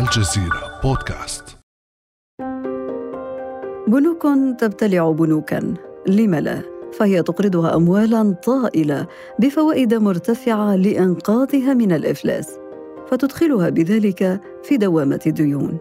الجزيرة بودكاست. بنوك تبتلع بنوكا. لم لا؟ فهي تقرضها اموالا طائلة بفوائد مرتفعة لانقاذها من الإفلاس فتدخلها بذلك في دوامة الديون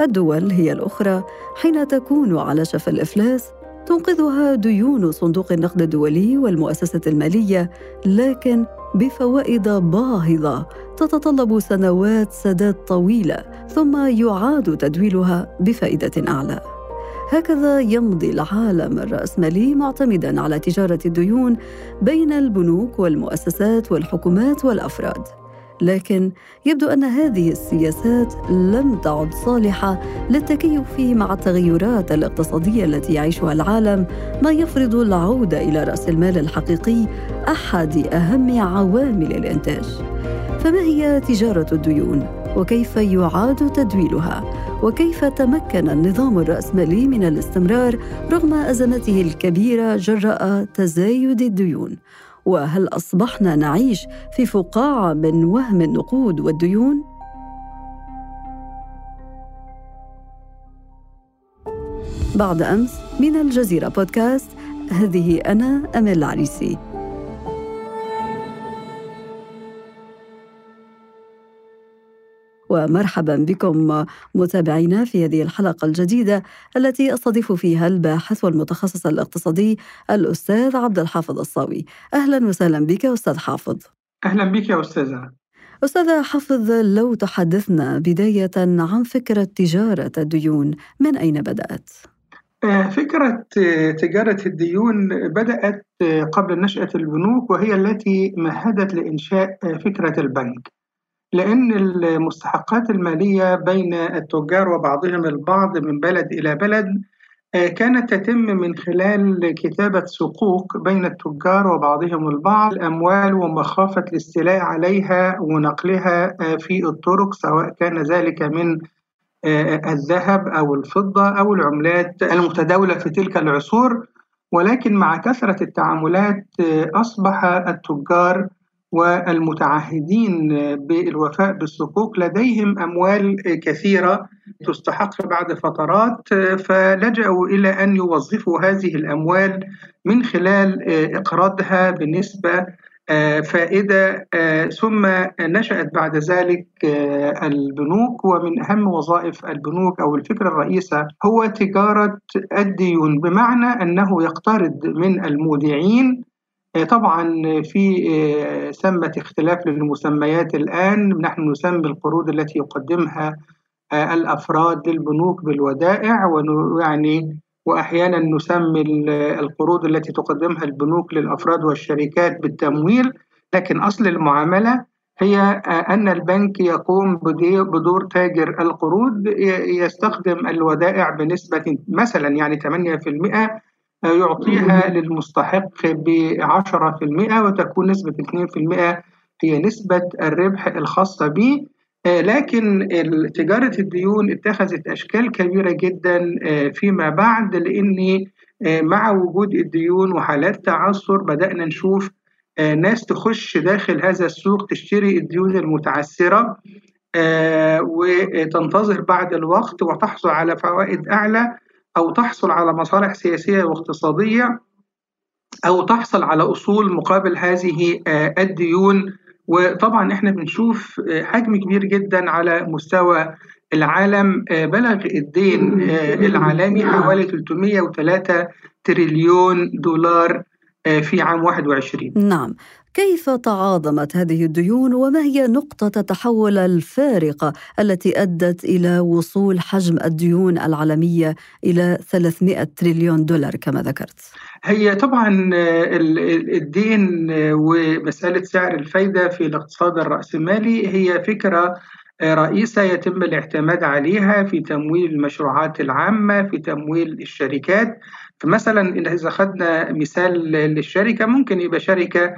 الدول هي الأخرى حين تكون على شفا الإفلاس تنقذها ديون صندوق النقد الدولي والمؤسسة المالية لكن بفوائد باهظة تتطلب سنوات سداد طويلة ثم يعاد تدويلها بفائدة أعلى. هكذا يمضي العالم الرأسمالي معتمدا على تجارة الديون بين البنوك والمؤسسات والحكومات والأفراد. لكن يبدو أن هذه السياسات لم تعد صالحة للتكيف مع التغيرات الاقتصادية التي يعيشها العالم ما يفرض العودة إلى رأس المال الحقيقي أحد أهم عوامل الإنتاج. فما هي تجارة الديون؟ وكيف يعاد تدويلها؟ وكيف تمكن النظام الرأسمالي من الاستمرار رغم أزمته الكبيرة جراء تزايد الديون؟ وهل أصبحنا نعيش في فقاعة من وهم النقود والديون؟ بعد أمس من الجزيرة بودكاست هذه أنا أمل العريسي. ومرحبا بكم متابعينا في هذه الحلقة الجديدة التي أستضيف فيها الباحث والمتخصص الاقتصادي الأستاذ عبد الحافظ الصاوي. أهلا وسهلا بك أستاذ حافظ. أهلا بك يا أستاذة. أستاذة حافظ لو تحدثنا بداية عن فكرة تجارة الديون من أين بدأت؟ آه، فكرة تجارة الديون بدأت قبل نشأة البنوك وهي التي مهدت لإنشاء فكرة البنك. لأن المستحقات المالية بين التجار وبعضهم البعض من بلد إلى بلد آه، كانت تتم من خلال كتابة صكوك بين التجار وبعضهم البعض الأموال ومخافة الاستيلاء عليها ونقلها آه، في الطرق سواء كان ذلك من آه، الذهب أو الفضة أو العملات المتداولة في تلك العصور. ولكن مع كثرة التعاملات أصبح التجار والمتعهدين بالوفاء بالصكوك لديهم أموال كثيرة تستحق بعد فترات فلجأوا إلى أن يوظفوا هذه الأموال من خلال إقراضها بنسبة فائدة ثم نشأت بعد ذلك البنوك ومن أهم وظائف البنوك أو الفكرة الرئيسة هو تجارة الديون بمعنى أنه يقترض من المودعين طبعا في آه، ثمة اختلاف للمسميات الآن. نحن نسمي القروض التي يقدمها آه، الأفراد للبنوك بالودائع ويعني وأحيانا نسمي القروض التي تقدمها البنوك للأفراد والشركات بالتمويل. لكن أصل المعاملة هي أن البنك يقوم بدور تاجر القروض يستخدم الودائع بنسبة مثلا يعني 8% يعطيها للمستحق ب 10% وتكون نسبة 2% هي نسبة الربح الخاصة به لكن تجارة الديون اتخذت أشكال كبيرة جدا فيما بعد لأن مع وجود الديون وحالات تعثر بدأنا نشوف ناس تخش داخل هذا السوق تشتري الديون المتعثرة وتنتظر بعد الوقت وتحصل على فوائد أعلى أو تحصل على مصالح سياسية واقتصادية أو تحصل على أصول مقابل هذه آه، الديون. وطبعا إحنا بنشوف آه، حجم كبير جدا على مستوى العالم آه، بلغ الدين العالمي حوالي 303 تريليون دولار في عام 21 نعم. كيف تعاظمت هذه الديون وما هي نقطة التحول الفارقة التي أدت إلى وصول حجم الديون العالمية إلى 300 تريليون دولار كما ذكرت؟ هي طبعا الدين ومسألة سعر الفايدة في الاقتصاد الرأسمالي هي فكرة رئيسة يتم الاعتماد عليها في تمويل المشروعات العامة في تمويل الشركات فمثلا إذا أخذنا مثال للشركة ممكن يبقى شركة آه،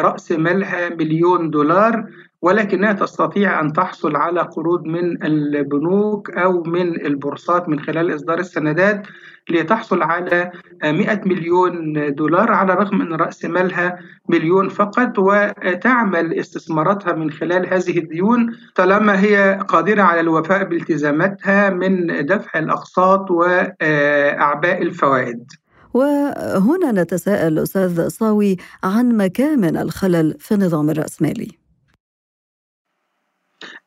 رأس مالها مليون دولار ولكنها تستطيع أن تحصل على قروض من البنوك أو من البورصات من خلال إصدار السندات لتحصل على 100 مليون دولار على الرغم أن رأس مالها مليون فقط وتعمل استثماراتها من خلال هذه الديون طالما هي قادرة على الوفاء بالتزاماتها من دفع الأقساط وأعباء الفوائد. وهنا نتساءل أستاذ صاوي عن مكامن الخلل في النظام الرأسمالي.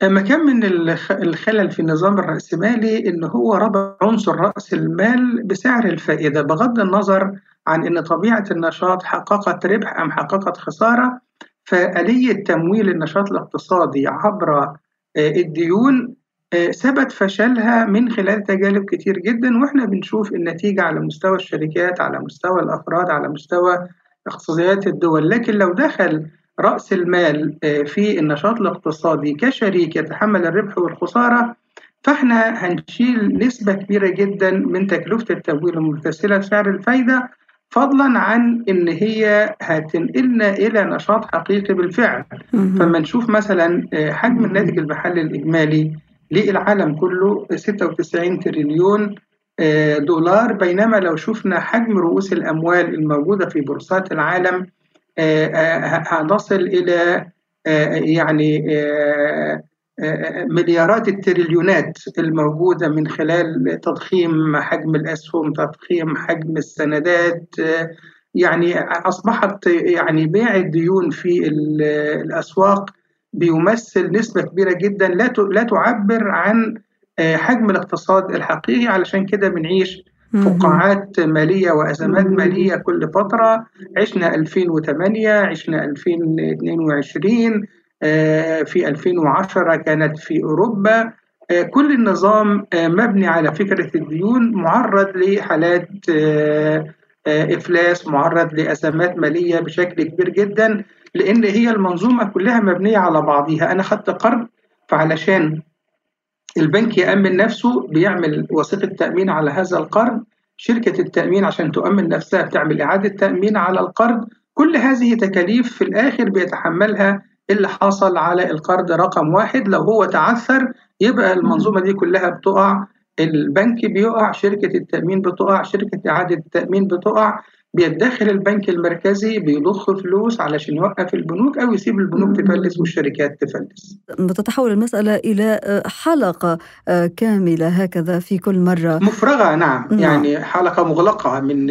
مكان من الخلل في النظام الرأسمالي إن هو ربط عنصر رأس المال بسعر الفائدة بغض النظر عن إن طبيعة النشاط حققت ربح أم حققت خسارة فآلية تمويل النشاط الاقتصادي عبر آه، الديون آه، ثبت فشلها من خلال تجارب كتير جدا وإحنا بنشوف النتيجة على مستوى الشركات على مستوى الأفراد على مستوى اقتصاديات الدول. لكن لو دخل رأس المال آه، في النشاط الاقتصادي كشريك يتحمل الربح والخسارة فإحنا هنشيل نسبة كبيرة جدا من تكلفة التمويل الممتثلة سعر الفايدة فضلا عن إن هي هتنقلنا إلى نشاط حقيقي بالفعل. فما نشوف مثلا آه، حجم الناتج المحلي الإجمالي للعالم كله 96 تريليون آه، دولار. بينما لو شفنا حجم رؤوس الأموال الموجودة في بورصات العالم هنصل إلى يعني مليارات التريليونات الموجودة من خلال تضخيم حجم الأسهم تضخيم حجم السندات. يعني أصبحت يعني بيع الديون في الأسواق بيمثل نسبة كبيرة جدا لا لا تعبر عن حجم الاقتصاد الحقيقي علشان كده بنعيش فقاعات مالية وأزمات مالية كل فترة. عشنا 2008 عشنا 2022 آه، في 2010 كانت في أوروبا. آه، كل النظام آه، مبني على فكرة الديون معرض لحالات إفلاس معرض لأزمات مالية بشكل كبير جدا. لأن هي المنظومة كلها مبنية على بعضها أنا خدت قرض فعلشان البنك يأمن نفسه بيعمل وثيقة تأمين على هذا القرض. شركة التأمين عشان تؤمن نفسها بتعمل إعادة تأمين على القرض. كل هذه تكاليف في الآخر بيتحملها اللي حصل على القرض رقم واحد. لو هو تعثر يبقى المنظومة دي كلها بتقع. البنك بيقع شركة التأمين بتقع شركة إعادة التأمين بتقع. بيتدخل البنك المركزي بيضخ فلوس علشان يوقف البنوك أو يسيب البنوك تفلس والشركات تفلس. تتحول المسألة إلى آه، حلقة آه، كاملة هكذا في كل مرة. مفرغة نعم, نعم. يعني حلقة مغلقة من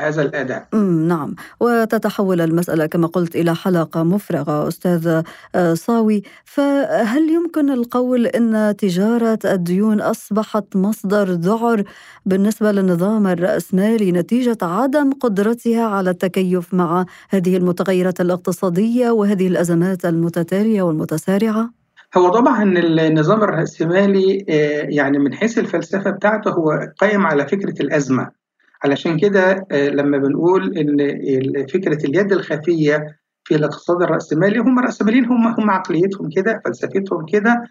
هذا الأداء. نعم وتتحول المسألة كما قلت إلى حلقة مفرغة أستاذ آه، صاوي فهل يمكن القول إن تجارة الديون أصبحت مصدر ذعر بالنسبة للنظام الرأسمالي نتيجة عدم قدرة قدرتها على التكيف مع هذه المتغيرات الاقتصادية وهذه الأزمات المتتالية والمتسارعة؟ هو طبعا النظام الرأسمالي آه، يعني من حيث الفلسفة بتاعته هو قائم على فكرة الأزمة علشان كده آه، لما بنقول إن فكرة اليد الخفية في الاقتصاد الرأسمالي هم رأسماليين هم هم عقليتهم كده فلسفتهم كده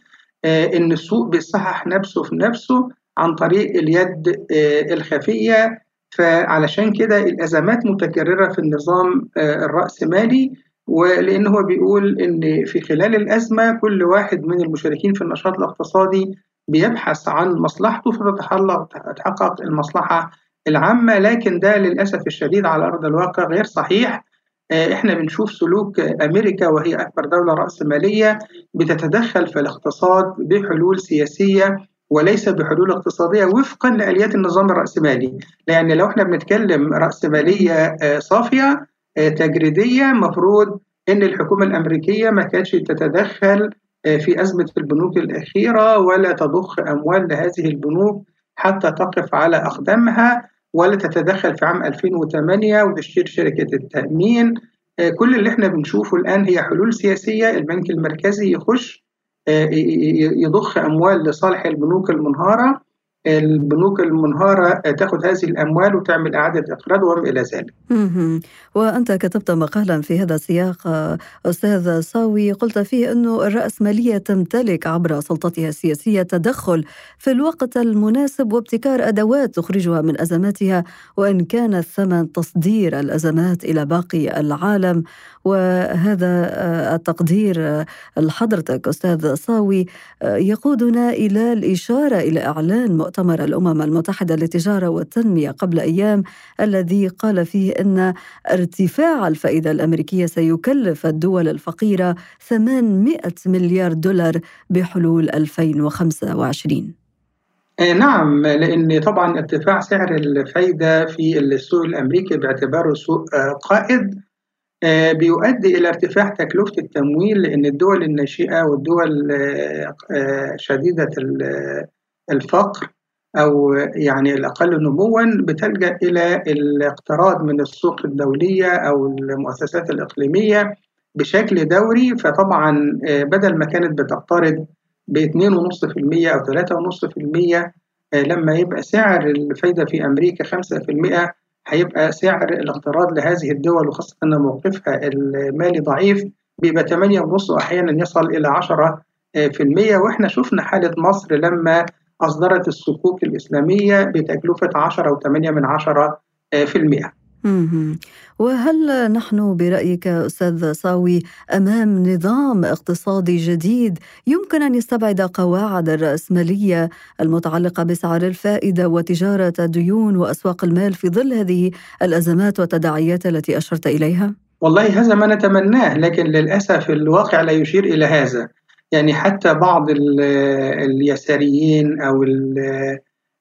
آه، إن السوق بيصحح نفسه في نفسه عن طريق اليد الخفية فعلشان كده الأزمات متكررة في النظام آه، الرأسمالي ولأن هو بيقول إن في خلال الأزمة كل واحد من المشاركين في النشاط الاقتصادي بيبحث عن مصلحته فتتحقق المصلحة العامة. لكن ده للأسف الشديد على أرض الواقع غير صحيح. آه، إحنا بنشوف سلوك أمريكا وهي أكبر دولة رأسمالية بتتدخل في الاقتصاد بحلول سياسية وليس بحلول اقتصادية وفقا لآليات النظام الرأسمالي. لأن لو إحنا بنتكلم رأسمالية آه، صافية آه، تجريدية مفروض أن الحكومة الأمريكية ما كانتش تتدخل آه، في أزمة البنوك الأخيرة ولا تضخ أموال لهذه البنوك حتى تقف على أقدامها ولا تتدخل في عام 2008 وتشتري شركة التأمين. كل اللي إحنا بنشوفه الآن هي حلول سياسية. البنك المركزي يخش يضخ أموال لصالح البنوك المنهارة. البنوك المنهارة تاخذ هذه الأموال وتعمل إعادة إقراض وما إلى ذلك. وأنت كتبت مقالا في هذا السياق أستاذ صاوي قلت فيه أنه الرأسمالية تمتلك عبر سلطتها السياسية تدخل في الوقت المناسب وابتكار أدوات تخرجها من أزماتها وإن كان الثمن تصدير الأزمات إلى باقي العالم. وهذا التقدير لحضرتك أستاذ صاوي يقودنا إلى الإشارة إلى إعلان مؤتمر الأمم المتحدة للتجارة والتنمية قبل أيام الذي قال فيه أن ارتفاع الفائدة الأمريكية سيكلف الدول الفقيرة 800 مليار دولار بحلول 2025 آه، نعم لأن طبعا ارتفاع سعر الفايدة في السوق الأمريكي باعتباره سوق آه، قائد آه، بيؤدي إلى ارتفاع تكلفة التمويل لأن الدول الناشئة والدول شديدة الفقر أو يعني الأقل نموا بتلجأ إلى الاقتراض من السوق الدولية أو المؤسسات الإقليمية بشكل دوري. فطبعا آه، بدل ما كانت بتقترض ب 2.5% أو 3.5% آه، لما يبقى سعر الفايدة في أمريكا 5% هيبقى سعر الاقتراض لهذه الدول وخاصة أن موقفها المالي ضعيف بيبقى 8.5 وأحيانا يصل إلى 10% وإحنا شفنا حالة مصر لما أصدرت الصكوك الإسلامية بتكلفة 10.8 من 10 في المئة. وهل نحن برأيك أستاذ صاوي أمام نظام اقتصادي جديد يمكن أن يستبعد قواعد الرأسمالية المتعلقة بسعر الفائدة وتجارة الديون وأسواق المال في ظل هذه الأزمات والتداعيات التي أشرت إليها؟ والله هذا ما نتمناه لكن للأسف الواقع لا يشير إلى هذا. يعني حتى بعض اليساريين أو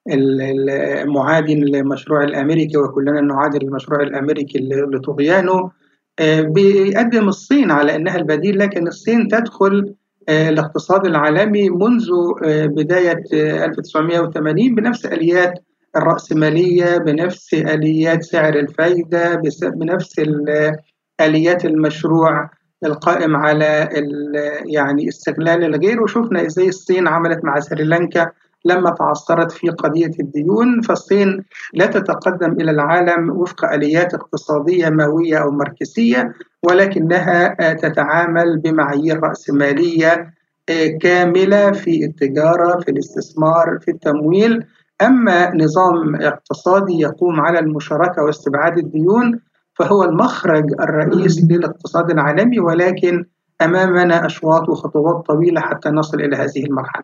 المعادين للمشروع الأمريكي وكلنا نعادي المشروع الأمريكي لطغيانه آه، بيقدم الصين على أنها البديل لكن الصين تدخل آه، الاقتصاد العالمي منذ آه، بداية 1980 بنفس آليات الرأسمالية بنفس آليات سعر الفايدة بنفس آليات المشروع. القائم على يعني استغلال الغير وشفنا إزاي الصين عملت مع سريلانكا لما تعثرت في قضية الديون. فالصين لا تتقدم إلى العالم وفق آليات اقتصادية ماوية أو ماركسية ولكنها تتعامل بمعايير رأسمالية آه، كاملة في التجارة في الاستثمار في التمويل. أما نظام اقتصادي يقوم على المشاركة واستبعاد الديون فهو المخرج الرئيس للاقتصاد العالمي ولكن أمامنا أشواط وخطوات طويلة حتى نصل إلى هذه المرحلة.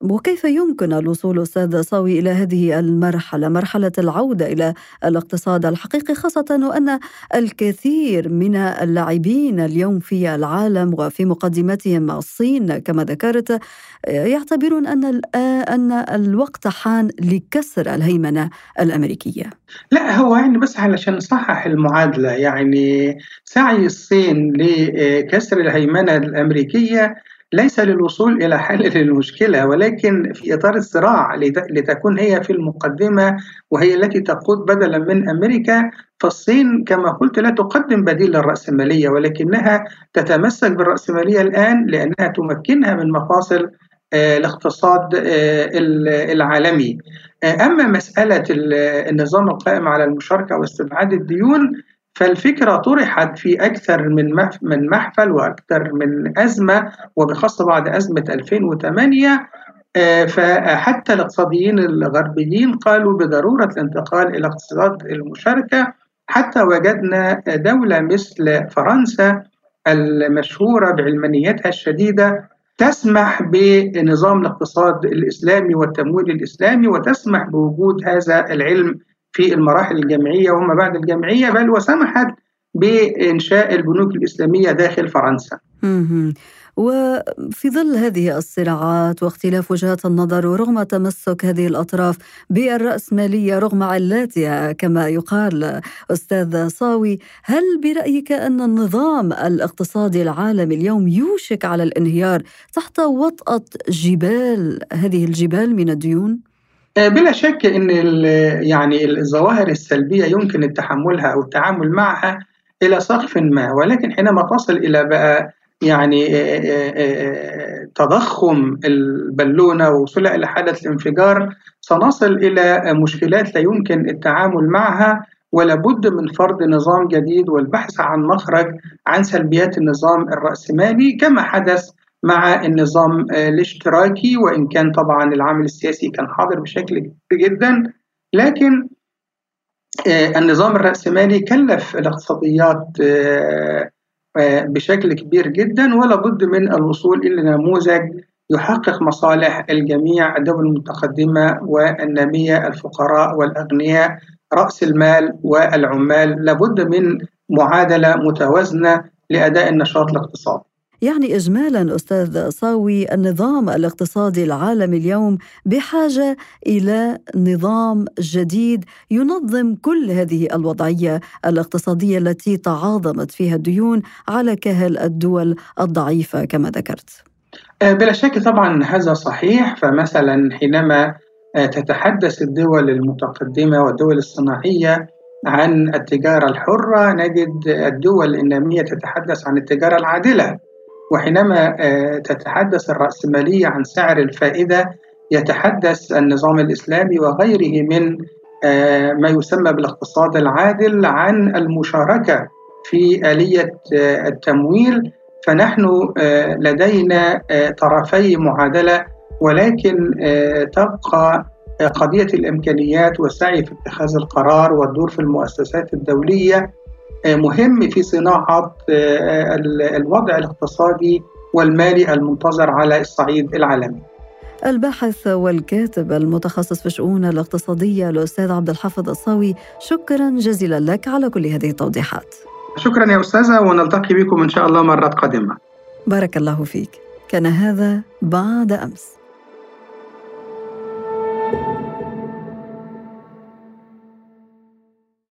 وكيف يمكن الوصول أستاذ صاوي إلى هذه المرحلة مرحلة العودة إلى الاقتصاد الحقيقي خاصة وأن الكثير من اللاعبين اليوم في العالم وفي مقدمتهم الصين كما ذكرت يعتبرون أن أن الوقت حان لكسر الهيمنة الأمريكية. لا هو يعني بس علشان نصحح المعادلة يعني سعي الصين لكسر الهيمنة الأمريكية ليس للوصول إلى حل للمشكلة ولكن في إطار الصراع لتكون هي في المقدمة وهي التي تقود بدلا من أمريكا فالصين كما قلت لا تقدم بديل للرأسمالية ولكنها تتمسك بالرأسمالية الآن لأنها تمكنها من مفاصل آه، الاقتصاد آه، العالمي. آه، أما مسألة النظام القائم على المشاركة واستبعاد الديون فالفكرة طرحت في أكثر من من محفل وأكثر من أزمة وبخاصة بعد أزمة 2008 آه، فحتى الاقتصاديين الغربيين قالوا بضرورة الانتقال إلى اقتصاد المشاركة. حتى وجدنا دولة مثل فرنسا المشهورة بعلمانيتها الشديدة تسمح بنظام الاقتصاد الإسلامي والتمويل الإسلامي وتسمح بوجود هذا العلم في المراحل الجامعية وما بعد الجامعية بل وسمحت بإنشاء البنوك الإسلامية داخل فرنسا وفي ظل هذه الصراعات واختلاف وجهات النظر ورغم تمسك هذه الأطراف بالرأسمالية رغم علاتها كما يقال أستاذ صاوي، هل برأيك أن النظام الاقتصادي العالمي اليوم يوشك على الانهيار تحت وطأة جبال هذه الجبال من الديون؟ آه، بلا شك إن يعني الظواهر السلبية يمكن تحملها أو التعامل معها إلى سقف ما ولكن حينما تصل إلى بقى يعني تضخم البالونة ووصولها إلى حالة الانفجار سنصل إلى مشكلات لا يمكن التعامل معها ولابد من فرض نظام جديد والبحث عن مخرج عن سلبيات النظام الرأسمالي كما حدث مع النظام الاشتراكي وإن كان طبعا العامل السياسي كان حاضر بشكل كبير جدا. لكن النظام الرأسمالي كلف الاقتصاديات بشكل كبير جدا ولا بد من الوصول إلى نموذج يحقق مصالح الجميع الدول المتقدمة والنامية الفقراء والأغنياء رأس المال والعمال. لابد من معادلة متوازنة لأداء النشاط الاقتصادي. يعني اجمالا أستاذ صاوي النظام الاقتصادي العالمي اليوم بحاجة إلى نظام جديد ينظم كل هذه الوضعية الاقتصادية التي تعاظمت فيها الديون على كاهل الدول الضعيفة كما ذكرت. بلا شك طبعا هذا صحيح فمثلا حينما تتحدث الدول المتقدمة والدول الصناعية عن التجارة الحرة نجد الدول النامية تتحدث عن التجارة العادلة وحينما تتحدث الرأسمالية عن سعر الفائدة يتحدث النظام الإسلامي وغيره من ما يسمى بالاقتصاد العادل عن المشاركة في آلية التمويل. فنحن لدينا طرفي معادلة ولكن تبقى قضية الإمكانيات والسعي في اتخاذ القرار والدور في المؤسسات الدولية مهم في صناعة الوضع الاقتصادي والمالي المنتظر على الصعيد العالمي. الباحث والكاتب المتخصص في الشؤون الاقتصادية الأستاذ عبد الحافظ الصاوي شكرا جزيلا لك على كل هذه التوضيحات. شكرا يا أستاذة ونلتقي بكم إن شاء الله مرات قادمة. بارك الله فيك. كان هذا بعد أمس.